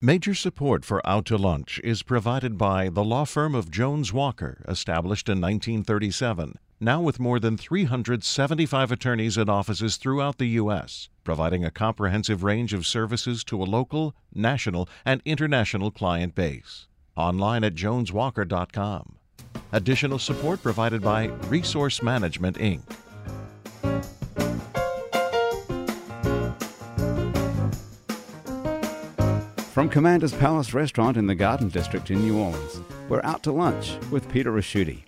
Major support for Out to Lunch is provided by the law firm of Jones Walker, established in 1937, now with more than 375 attorneys and offices throughout the U.S., providing a comprehensive range of services to a local, national, and international client base. Online at joneswalker.com. Additional support provided by Resource Management, Inc. Commander's Palace Restaurant in the Garden District in New Orleans, we're out to lunch with Peter Ricchiuti.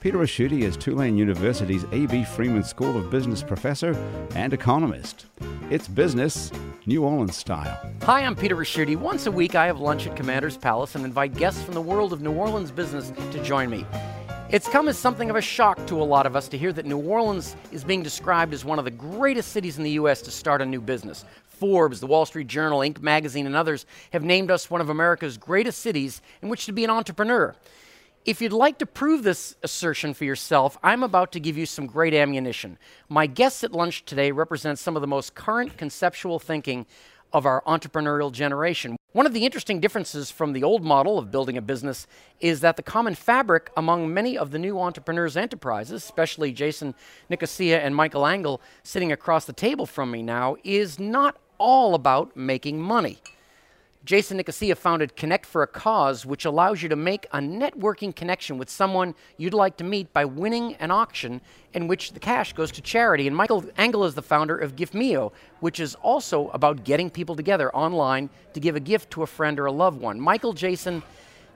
Peter Ricchiuti is Tulane University's A.B. Freeman School of Business professor and economist. It's business, New Orleans style. Hi, I'm Peter Ricchiuti. Once a week, I have lunch at Commander's Palace and invite guests from the world of New Orleans business to join me. It's come as something of a shock to a lot of us to hear that New Orleans is being described as one of the greatest cities in the U.S. to start a new business. Forbes, the Wall Street Journal, Inc. magazine, and others have named us one of America's greatest cities in which to be an entrepreneur. If you'd like to prove this assertion for yourself, I'm about to give you some great ammunition. My guests at lunch today represent some of the most current conceptual thinking of our entrepreneurial generation. One of the interesting differences from the old model of building a business is that the common fabric among many of the new entrepreneurs' enterprises, especially Jason Nicosia and Michael Engel sitting across the table from me now, is not all about making money. Jason Nicosia founded Connect for a Cause, which allows you to make a networking connection with someone you'd like to meet by winning an auction in which the cash goes to charity. And Michael Engel is the founder of GiftMio, which is also about getting people together online to give a gift to a friend or a loved one. Michael, Jason,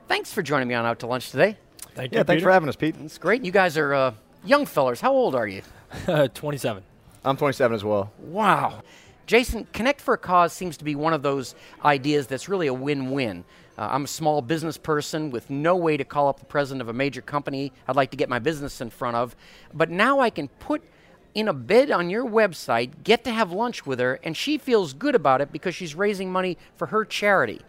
thanks for joining me on Out to Lunch today. Thank yeah, you. thanks Peter. for having us, Pete. It's great. You guys are uh, young fellers. How old are you? 27. I'm 27 as well. Wow. Jason, Connect for a Cause seems to be one of those ideas that's really a win win. Uh, I'm a small business person with no way to call up the president of a major company I'd like to get my business in front of. But now I can put in a bid on your website, get to have lunch with her, and she feels good about it because she's raising money for her charity.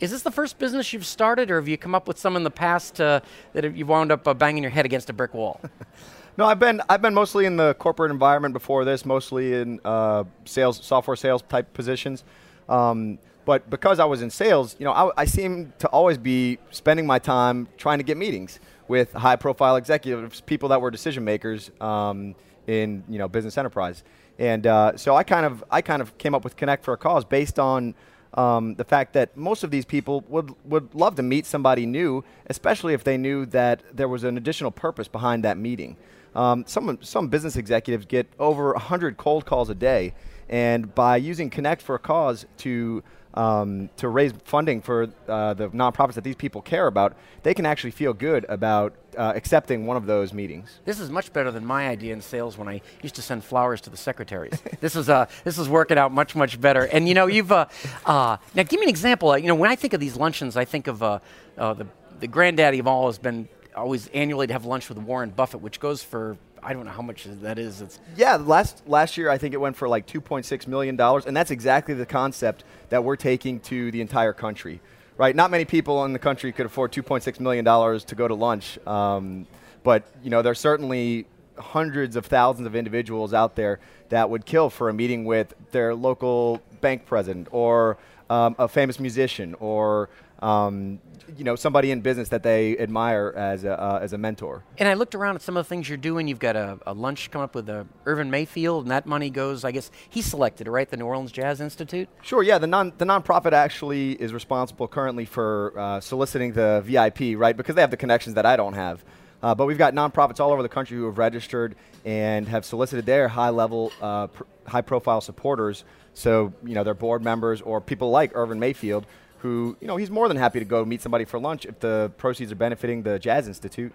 Is this the first business you've started, or have you come up with some in the past uh, that you've wound up uh, banging your head against a brick wall? No, I've been I've been mostly in the corporate environment before this, mostly in uh, sales, software sales type positions. Um, but because I was in sales, you know, I, I seem to always be spending my time trying to get meetings with high-profile executives, people that were decision makers um, in you know business enterprise. And uh, so I kind of I kind of came up with Connect for a Cause based on um, the fact that most of these people would would love to meet somebody new, especially if they knew that there was an additional purpose behind that meeting. Um, some, some business executives get over 100 cold calls a day. And by using Connect for a Cause to um, to raise funding for uh, the nonprofits that these people care about, they can actually feel good about uh, accepting one of those meetings. This is much better than my idea in sales when I used to send flowers to the secretaries. this is uh, this is working out much much better. And you know, you've uh, uh, now give me an example. Uh, you know, when I think of these luncheons, I think of the the granddaddy of all has been always annually to have lunch with Warren Buffett, which goes for I don't know how much that is. It's yeah, last last year I think it went for like 2.6 million dollars, and that's exactly the concept that we're taking to the entire country. Right? Not many people in the country could afford 2.6 million dollars to go to lunch, um, but you know there's certainly hundreds of thousands of individuals out there that would kill for a meeting with their local bank president or um, a famous musician or um, you know somebody in business that they admire as a, uh, as a mentor. And I looked around at some of the things you're doing. You've got a, a lunch coming up with uh, Irvin Mayfield, and that money goes. I guess he selected, right? The New Orleans Jazz Institute. Sure. Yeah. The non the nonprofit actually is responsible currently for uh, soliciting the VIP, right? Because they have the connections that I don't have. Uh, but we've got nonprofits all over the country who have registered and have solicited their high level, uh, pr- high profile supporters. So, you know, their board members or people like Irvin Mayfield who, you know, he's more than happy to go meet somebody for lunch if the proceeds are benefiting the Jazz Institute.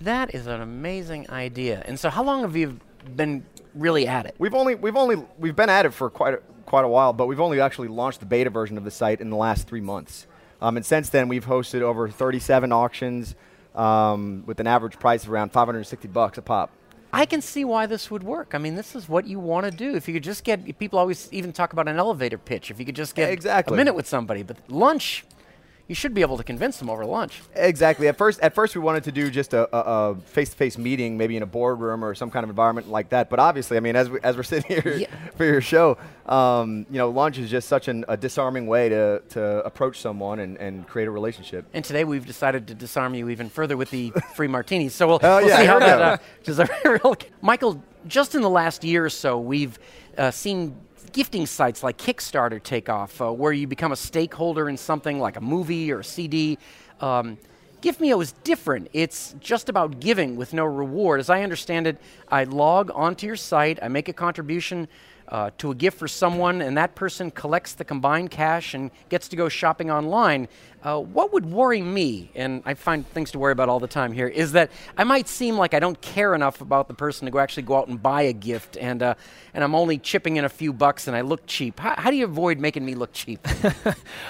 That is an amazing idea. And so, how long have you been really at it? We've only we've only we've been at it for quite a, quite a while, but we've only actually launched the beta version of the site in the last three months. Um, and since then, we've hosted over 37 auctions um, with an average price of around 560 bucks a pop. I can see why this would work. I mean, this is what you want to do. If you could just get people always even talk about an elevator pitch. If you could just get exactly. a minute with somebody, but lunch, you should be able to convince them over lunch. Exactly. At first, at first we wanted to do just a, a, a face-to-face meeting, maybe in a boardroom or some kind of environment like that. But obviously, I mean, as we, as we're sitting here Yeah. for your show, um, you know, lunch is just such an, a disarming way to, to approach someone and, and create a relationship. And today we've decided to disarm you even further with the free martinis. So we'll, we'll yeah, see how that. Uh, which is a real. Michael, just in the last year or so, we've uh, seen gifting sites like Kickstarter take off, uh, where you become a stakeholder in something like a movie or a CD. Um, GiftMeo is different. It's just about giving with no reward. As I understand it, I log onto your site, I make a contribution uh, to a gift for someone, and that person collects the combined cash and gets to go shopping online. Uh, what would worry me, and I find things to worry about all the time here, is that I might seem like I don't care enough about the person to go actually go out and buy a gift, and uh, and I'm only chipping in a few bucks, and I look cheap. How, how do you avoid making me look cheap?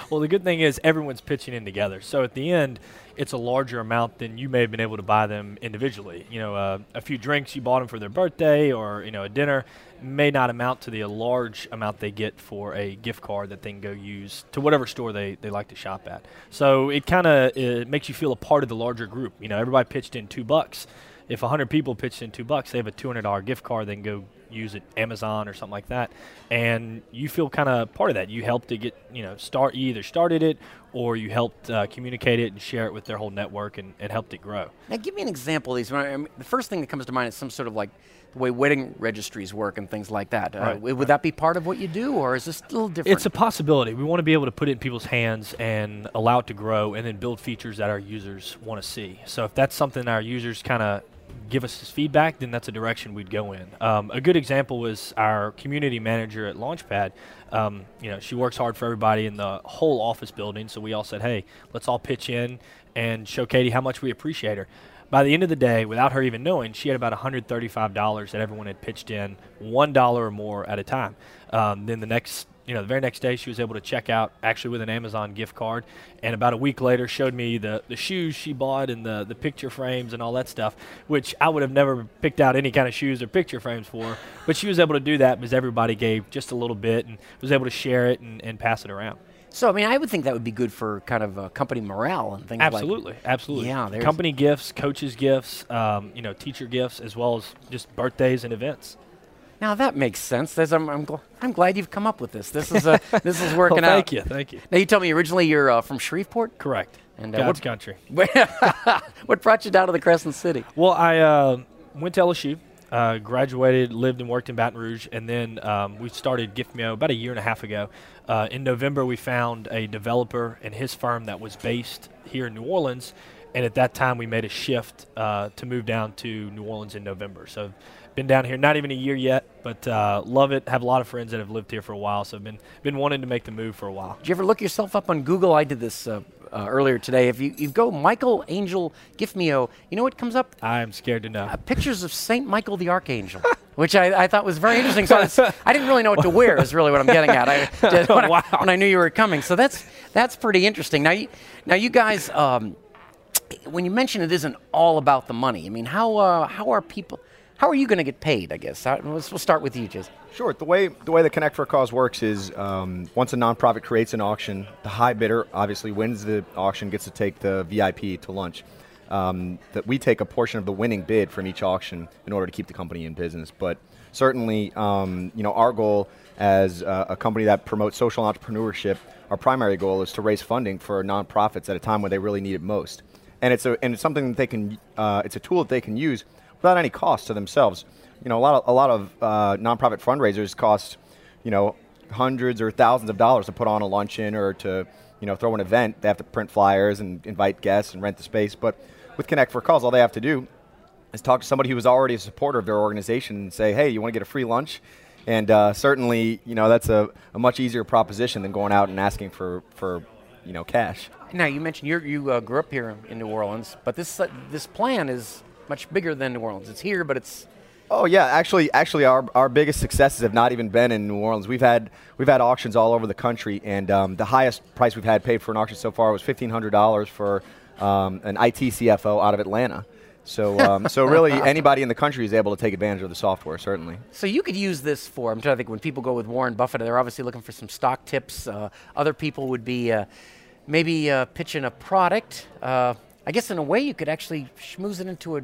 Well, the good thing is everyone's pitching in together. So at the end, it's a larger amount than you may have been able to buy them individually. You know, uh, a few drinks you bought them for their birthday or you know a dinner may not amount to the large amount they get for a gift card that they can go use to whatever store they, they like to shop at. So it kind of makes you feel a part of the larger group. You know, everybody pitched in two bucks. If 100 people pitched in two bucks, they have a $200 gift card they can go use at Amazon or something like that, and you feel kind of part of that. You helped to get you know start. You either started it or you helped uh, communicate it and share it with their whole network and, and helped it grow. Now, give me an example of these. I- mean, the first thing that comes to mind is some sort of like the way wedding registries work and things like that. Uh, Right, would that be part of what you do, or is this a little different? It's a possibility. We want to be able to put it in people's hands and allow it to grow, and then build features that our users want to see. So if that's something our users kind of give us as feedback, then that's a direction we'd go in. Um, a good example was our community manager at Launchpad. Um, you know, she works hard for everybody in the whole office building. So we all said, hey, let's all pitch in and show Katie how much we appreciate her. By the end of the day, without her even knowing, she had about $135 that everyone had pitched in, $1 or more at a time. Um, then the next you know, the very next day she was able to check out actually with an Amazon gift card, and about a week later showed me the, the shoes she bought and the, the picture frames and all that stuff, which I would have never picked out any kind of shoes or picture frames for. But she was able to do that because everybody gave just a little bit and was able to share it and, and pass it around. so, I mean, I would think that would be good for kind of uh, company morale and things like Absolutely, absolutely. Yeah, company gifts, coaches gifts, um, you know, teacher gifts, as well as just birthdays and events. Now that makes sense. There's, I'm, I'm, gl- I'm glad you've come up with this. This is uh, this is working well, out. thank you, thank you. Now you told me originally you're uh, from Shreveport. Correct. And, uh, God's what- country. what brought you down to the Crescent City? Well, I uh, went to LSU, uh, graduated, lived and worked in Baton Rouge, and then um, we started GiftMeo about a year and a half ago. Uh, in November, we found a developer and his firm that was based here in New Orleans, and at that time, we made a shift uh, to move down to New Orleans in November. So, been down here not even a year yet, but uh, love it. Have a lot of friends that have lived here for a while, so I've been been wanting to make the move for a while. Did you ever look yourself up on Google? I did this uh, uh, earlier today. If you, you go Michael Angel Giftmeo, you know what comes up? I'm scared to know. Uh, pictures of Saint Michael the Archangel, which I, I thought was very interesting. So it's, I didn't really know what to wear. Is really what I'm getting at. I, did- when, Wow. I, when I knew you were coming, so that's that's pretty interesting. Now, you, now you guys, um, when you mention it isn't all about the money. I mean, how uh, how are people? How are you going to get paid? I guess we'll start with you, Jason. Sure. The way the way the Connect for a Cause works is um, once a nonprofit creates an auction, the high bidder obviously wins the auction, gets to take the VIP to lunch. Um, that we take a portion of the winning bid from each auction in order to keep the company in business. But certainly, um, you know, our goal as a company that promotes social entrepreneurship, our primary goal is to raise funding for nonprofits at a time when they really need it most. And it's a and it's something that they can. Uh, it's a tool that they can use without any cost to themselves. You know, a lot of a lot of uh, nonprofit fundraisers cost, you know, hundreds or thousands of dollars to put on a luncheon or to, you know, throw an event. They have to print flyers and invite guests and rent the space. But with Connect for Cause, all they have to do is talk to somebody who is already a supporter of their organization and say, hey, you want to get a free lunch? And uh, certainly, you know, that's a, a much easier proposition than going out and asking for, for you know, cash. Now you mentioned you're, you uh, grew up here in New Orleans, but this uh, this plan is much bigger than New Orleans. It's here, but it's Oh yeah, actually, actually, our, our biggest successes have not even been in New Orleans. We've had we've had auctions all over the country, and um, the highest price we've had paid for an auction so far was fifteen hundred dollars for um, an IT CFO out of Atlanta. So um, so really, anybody in the country is able to take advantage of the software. Certainly. So you could use this for. I'm trying to think when people go with Warren Buffett, they're obviously looking for some stock tips. Uh, other people would be uh, maybe uh, pitching a product. I guess in a way you could actually schmooze it into a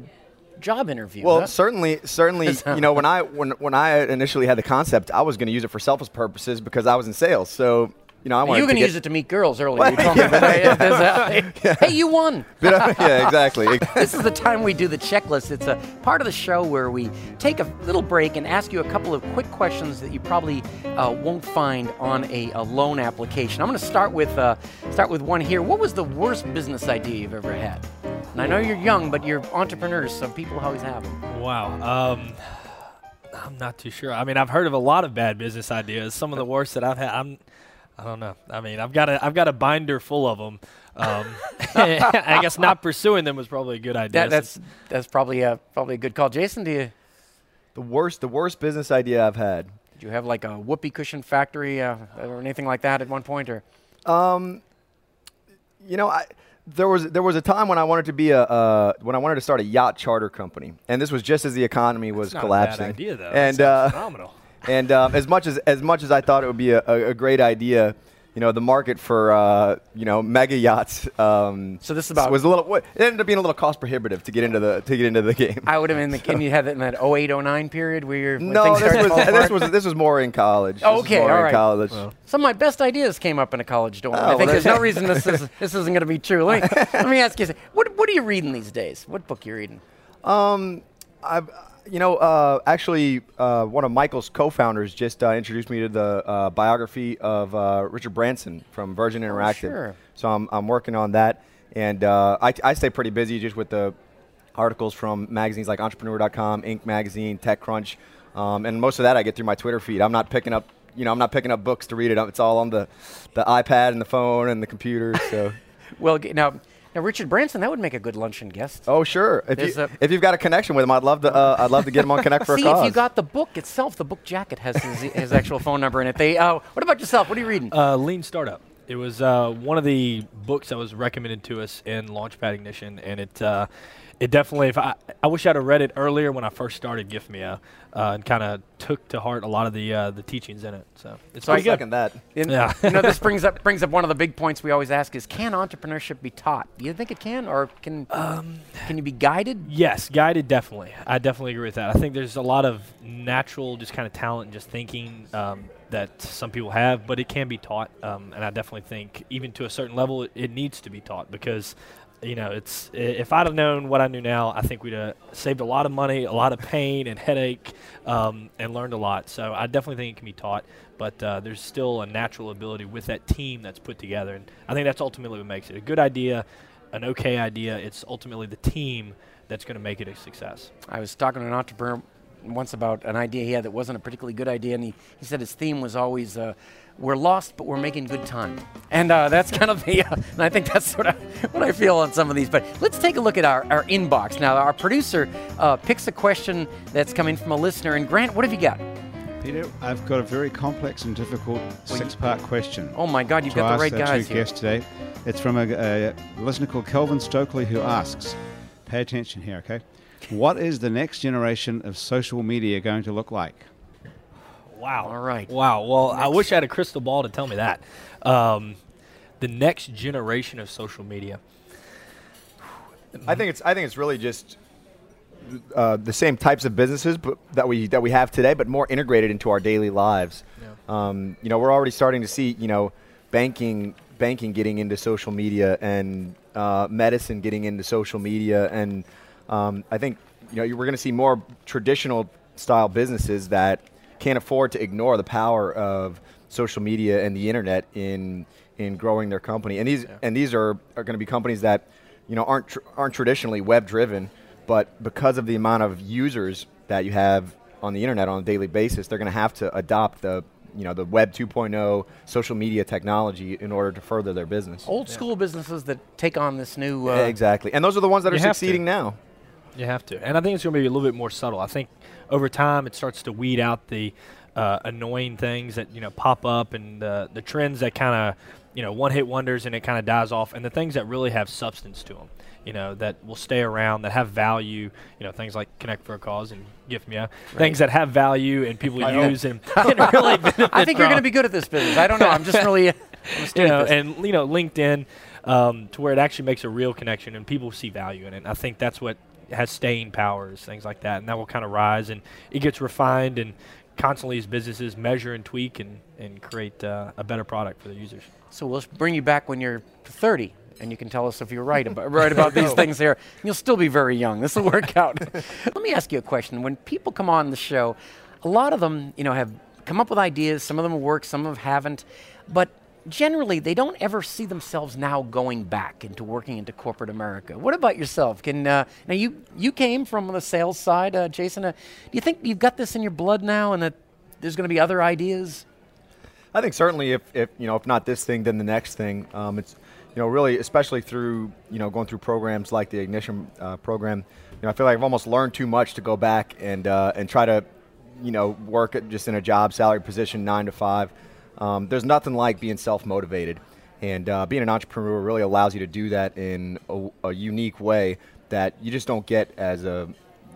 job interview. Well, huh? certainly, certainly, you know, when I when when I initially had the concept, I was going to use it for selfish purposes because I was in sales. So, you know, I wanted you were going to to get- use it to meet girls earlier. You told me, but, uh, there's, uh, Hey, you won. yeah, exactly. this is the time we do the checklist. It's a part of the show where we take a little break and ask you a couple of quick questions that you probably uh, won't find on a, a loan application. I'm going to start with uh, start with one here. What was the worst business idea you've ever had? And I know you're young, but you're entrepreneurs, so people always have them. Wow. Um, I'm not too sure. I mean, I've heard of a lot of bad business ideas. Some of the worst that I've had. I'm. I don't know. I mean, I've got a I've got a binder full of them. Um, I guess not pursuing them was probably a good idea. That, that's that's probably a probably a good call. Jason, do you the worst, the worst business idea I've had. did you have like a whoopee cushion factory uh, or anything like that at one point, or Um, you know, I there was there was a time when I wanted to be a uh, when I wanted to start a yacht charter company, and this was just as the economy was not collapsing. A bad idea though. And uh, phenomenal. And um, as much as as much as I thought it would be a, a, a great idea, you know, the market for uh, you know mega yachts. Um, So this is about- was a little. It ended up being a little cost prohibitive to get into the to get into the game. I would have been the can you have it in that 08, 09 period where you're no, things this started to fall was this was this was more in college. This Oh, was okay, more all in right. college. Some of my best ideas came up in a college dorm. Oh, I think well, there's no reason this is this isn't going to be true. Let me, let me ask you, what what are you reading these days? What book are you reading? Um, I've, you know, uh, actually, uh, one of Michael's co-founders just uh, introduced me to the uh, biography of uh, Richard Branson from Virgin Interactive. sure. So I'm, I'm working on that, and uh, I, I stay pretty busy just with the articles from magazines like Entrepreneur.com, Inc. Magazine, TechCrunch, um, and most of that I get through my Twitter feed. I'm not picking up, you know, I'm not picking up books to read it. It's all on the, the iPad and the phone and the computer. So. Well, now now Richard Branson, that would make a good luncheon guest. Oh sure! If There's you, if you've got a connection with him, I'd love to. Uh, I'd love to get him on Connect for See, a cause. if you got the book itself, the book jacket has his, his actual phone number in it. They. Uh, what about yourself? What are you reading? Uh, Lean Startup. It was uh, one of the books that was recommended to us in Launchpad Ignition, and it uh, it definitely. If I, I wish I'd have read it earlier when I first started Gift Me uh, and kind of took to heart a lot of the uh, the teachings in it. So it's I pretty good. second that. And, Yeah. you know, this brings up brings up one of the big points we always ask: is can entrepreneurship be taught? Do you think it can, or can can you be guided? Yes, guided definitely. I definitely agree with that. I think there's a lot of natural, just kind of talent and just thinking um, that some people have, but it can be taught. Um, and I definitely think, even to a certain level, it, it needs to be taught because, you know, it's if I'd have known what I knew now, I think we'd have saved a lot of money, a lot of pain and headache, um, and learned a lot. So I definitely think it can be taught. But uh, there's still a natural ability with that team that's put together, and I think that's ultimately what makes it a good idea, an okay idea. It's ultimately the team that's going to make it a success. I was talking to an entrepreneur once about an idea he had that wasn't a particularly good idea, and he, he said his theme was always, uh, "We're lost, but we're making good time," and uh, that's kind of the. Uh, and I think that's sort of what I feel on some of these. But let's take a look at our, our inbox now. Our producer uh, picks a question that's coming from a listener, and Grant, what have you got? Peter, I've got a very complex and difficult six-part question. Oh my God, you've got the right guys here. guests today. It's from a, a listener called Kelvin Stokely who asks, pay attention here, okay? What is the next generation of social media going to look like? Wow. All right. Wow. Well, I wish I had a crystal ball to tell me that. Um, the next generation of social media. I think it's I think it's really just uh, the same types of businesses but that we that we have today, but more integrated into our daily lives. Um, you know, we're already starting to see you know banking banking getting into social media and uh, medicine getting into social media, and um, I think you know we're going to see more traditional style businesses that can't afford to ignore the power of social media and the internet in in growing their company. And these and these are, are going to be companies that you know aren't tr- aren't traditionally web driven, but because of the amount of users that you have on the internet on a daily basis, they're going to have to adopt the you know the web 2.0 social media technology in order to further their business. Old school businesses that take on this new. Uh, exactly, and those are the ones that are You to. succeeding now. You have to. And I think it's going to be a little bit more subtle. I think over time it starts to weed out the uh, annoying things that, you know, pop up and uh, the trends that kind of, you know, one hit wonders and it kind of dies off and the things that really have substance to them, you know, that will stay around, that have value, you know, things like Connect for a Cause and Gift Me, things that have value and people use and, really benefit I think you're going to be good at this business. I don't know. I'm just really. you know, and you know, LinkedIn, um, to where it actually makes a real connection and people see value in it. And I think that's what has staying powers, things like that, and that will kind of rise and it gets refined and constantly as businesses measure and tweak and, and create uh, a better product for the users. So we'll bring you back when you're 30 and you can tell us if you're right about, right about these things here. You'll still be very young. This will work out. Let me ask you a question. When people come on the show, a lot of them, you know, have come up with ideas. Some of them work, some of them haven't. But generally, they don't ever see themselves now going back into working into corporate America. What about yourself? Can uh, now you you came from the sales side, uh, Jason? Uh, do you think you've got this in your blood now, and that there's going to be other ideas? I think certainly, if, if you know, if not this thing, then the next thing. Um, it's you know, really, especially through you know going through programs like the Ignition uh, program. You know, I feel like I've almost learned too much to go back and uh, and try to you know work just in a job salary position nine to five. Um, there's nothing like being self motivated, and uh, being an entrepreneur really allows you to do that in a, a unique way that you just don't get as a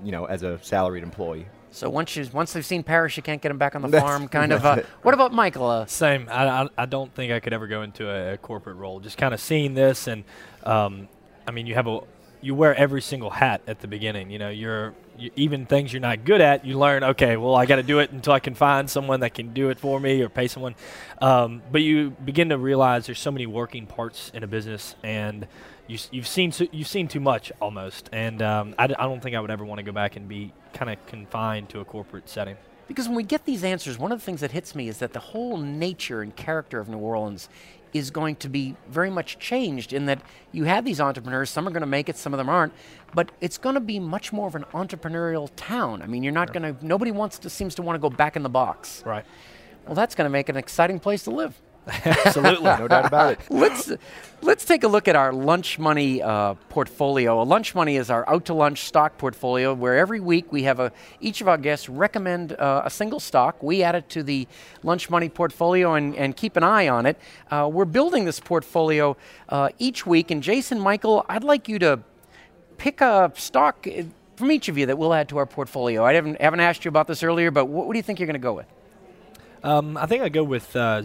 you know as a salaried employee. So once you once they've seen Paris, you can't get them back on the farm. Kind of. Uh, what about Michael? Uh, Same. I, I, I don't think I could ever go into a, a corporate role. Just kind of seeing this, and um, I mean, you have a you wear every single hat at the beginning. You know, you're you, even things you're not good at. You learn. Okay, well, I got to do it until I can find someone that can do it for me or pay someone. Um, but you begin to realize there's so many working parts in a business, and you, have seen you've seen too much almost, and um, don't think I would ever want to go back and be kind of confined to a corporate setting. Because when we get these answers, one of the things that hits me is that the whole nature and character of New Orleans is going to be very much changed in that you have these entrepreneurs. Some are going to make it, some of them aren't. But it's going to be much more of an entrepreneurial town. I mean, you're not going to. Nobody wants to seems to want to go back in the box. Right. Well, that's going to make an exciting place to live. Absolutely, no doubt about it. let's let's take a look at our lunch money uh, portfolio. A lunch money is our out to lunch stock portfolio, where every week we have a each of our guests recommend uh, a single stock. We add it to the lunch money portfolio and, and keep an eye on it. Uh, we're building this portfolio uh, each week, and Jason, Michael, I'd like you to pick a stock uh, from each of you that we'll add to our portfolio. I haven't haven't asked you about this earlier, but what, what do you think you're going to go with? Um, I think I go with uh,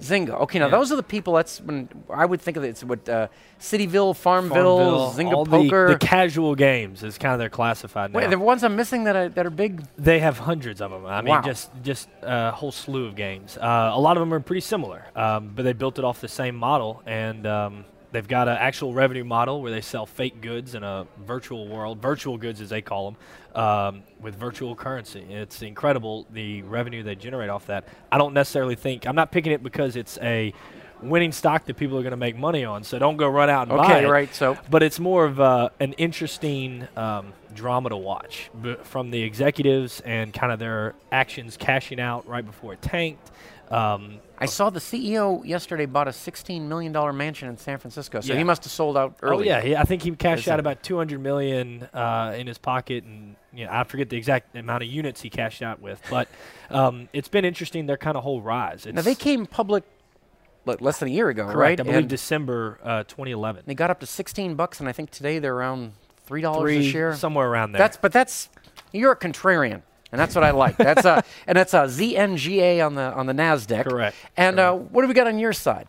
Zynga. Okay, now yeah. those are the people. That's when I would think of it. It's what uh, Cityville, Farmville, Farmville Zynga Poker. The, the, casual games is kind of they're classified now. Wait, the ones I'm missing that are that are big. They have hundreds of them. I mean, just just a whole slew of games. Uh, a lot of them are pretty similar, um, but they built it off the same model, and um, they've got an actual revenue model where they sell fake goods in a virtual world, virtual goods as they call them um, with virtual currency. It's incredible the revenue they generate off that. I don't necessarily think I'm not picking it because it's a winning stock that people are going to make money on. So don't go run out and okay, buy it. right. So, but it's more of uh, an interesting um, drama to watch from the executives and kind of their actions cashing out right before it tanked. Um, I saw the CEO yesterday bought a $16 million mansion in San Francisco, so yeah. he must have sold out oh, early. Oh yeah, he, I think he cashed out about 200 million uh, in his pocket, and you know, I forget the exact amount of units he cashed out with, but um, it's been interesting their kind of whole rise. It's now they came public less than a year ago, correct, right? I believe and December uh, 2011. They got up to 16 bucks, and I think today they're around three dollars a share, somewhere around there. That's but that's you're a contrarian and that's what I like. That's a and that's a ZNGA on the on the Nasdaq. Correct. And uh, what do we got on your side?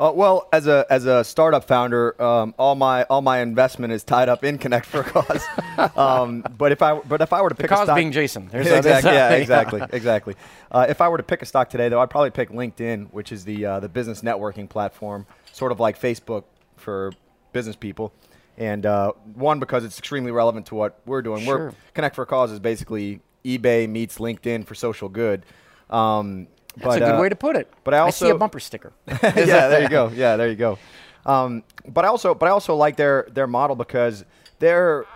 Uh, well, as a as a startup founder, um, all my all my investment is tied up in Connect for a Cause. um, but if I but if I were to the pick cause a stock, being Jason, There's exactly, yeah, exactly, exactly. Uh, if I were to pick a stock today, though, I'd probably pick LinkedIn, which is the uh, the business networking platform, sort of like Facebook for business people. And uh, one because it's extremely relevant to what we're doing. Sure. We're Connect for a Cause is basically eBay meets LinkedIn for social good. Um, That's but, a good uh, way to put it. But I also I see a bumper sticker. yeah, there you go. Yeah, there you go. Um, but I also, but I also like their their model because they're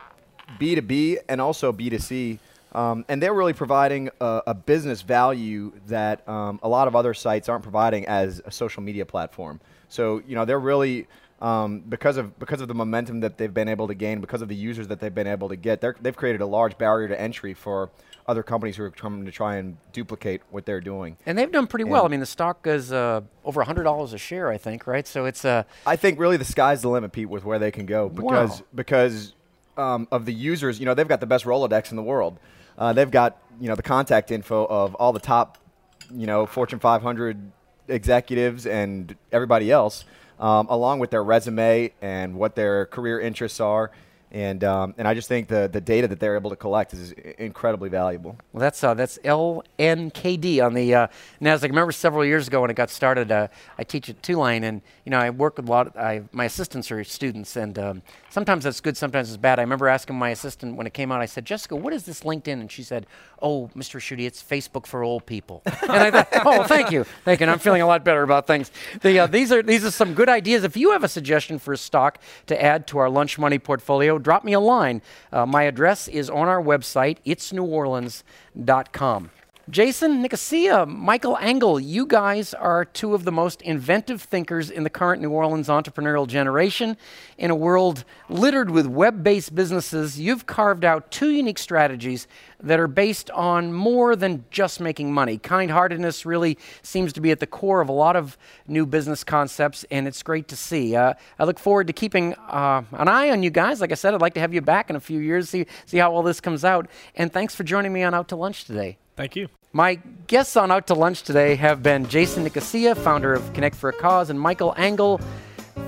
B two B and also B two C, um, and they're really providing a, a business value that um, a lot of other sites aren't providing as a social media platform. So you know they're really um, because of because of the momentum that they've been able to gain, because of the users that they've been able to get, they've created a large barrier to entry for other companies who are coming to try and duplicate what they're doing. And they've done pretty well. I mean, the stock is uh, over hundred dollars a share, I think, right? So it's. Uh, I think really the sky's the limit, Pete, with where they can go because wow. because um, of the users. You know, they've got the best Rolodex in the world. Uh, they've got you know the contact info of all the top, you know, Fortune 500 executives and everybody else, um, along with their resume and what their career interests are. And, um, and I just think the, the data that they're able to collect is incredibly valuable. Well, that's uh, that's LNKD on the uh, Nasdaq. I remember several years ago when it got started. Uh, I teach at Tulane, and you know I work with a lot. Of, I, my assistants are students, and um, sometimes that's good, sometimes it's bad. I remember asking my assistant when it came out. I said, Jessica, what is this LinkedIn? And she said, Oh, Mr. Schutte, it's Facebook for old people. and I thought, Oh, thank you, thank you. And I'm feeling a lot better about things. The, uh, these are these are some good ideas. If you have a suggestion for a stock to add to our lunch money portfolio, drop me a line. Uh, my address is on our website, itsneworleans.com. Jason Nicosia, Michael Engel, you guys are two of the most inventive thinkers in the current New Orleans entrepreneurial generation. In a world littered with web based businesses, you've carved out two unique strategies that are based on more than just making money. Kind heartedness really seems to be at the core of a lot of new business concepts, and it's great to see. Uh, I look forward to keeping uh, an eye on you guys. Like I said, I'd like to have you back in a few years, see, see how all this comes out. And thanks for joining me on Out to Lunch today. Thank you. My guests on Out to Lunch today have been Jason Nicosia, founder of Connect for a Cause, and Michael Engel,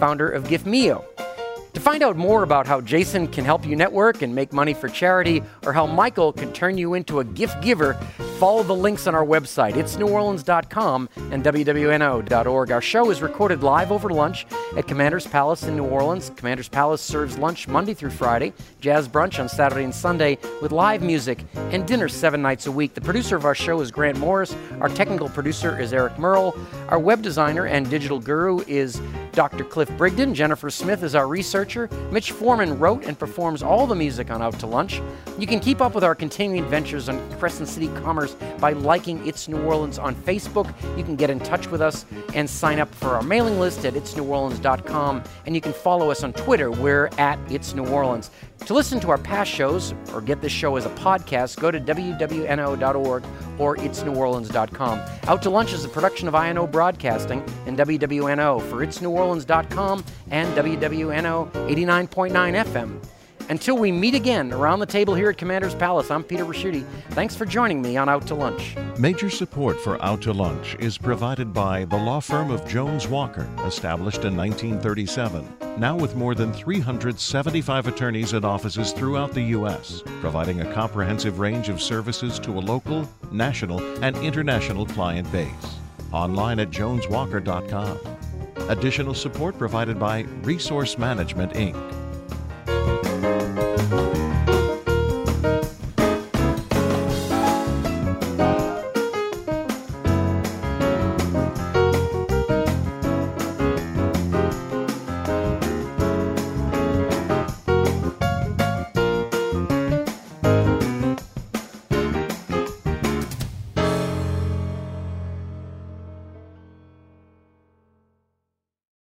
founder of GiftMio. To find out more about how Jason can help you network and make money for charity, or how Michael can turn you into a gift giver, follow the links on our website. It's neworleans.com and WWNO.org. Our show is recorded live over lunch at Commander's Palace in New Orleans. Commander's Palace serves lunch Monday through Friday, jazz brunch on Saturday and Sunday, with live music and dinner seven nights a week. The producer of our show is Grant Morris. Our technical producer is Eric Merle. Our web designer and digital guru is Dr. Cliff Brigden. Jennifer Smith is our researcher. Mitch Foreman wrote and performs all the music on Out to Lunch. You can keep up with our continuing adventures on Crescent City Commerce by liking It's New Orleans on Facebook. You can get in touch with us and sign up for our mailing list at itsneworleans.com. And you can follow us on Twitter. We're at It's New Orleans. To listen to our past shows or get this show as a podcast, go to WWNO.org or itsneworleans.com. Out to Lunch is a production of INO Broadcasting and WWNO for itsneworleans.com and WWNO 89.9 FM. Until we meet again around the table here at Commander's Palace, I'm Peter Ricchiuti. Thanks for joining me on Out to Lunch. Major support for Out to Lunch is provided by the law firm of Jones Walker, established in 1937, now with more than 375 attorneys and offices throughout the U.S., providing a comprehensive range of services to a local, national, and international client base. Online at joneswalker.com. Additional support provided by Resource Management, Inc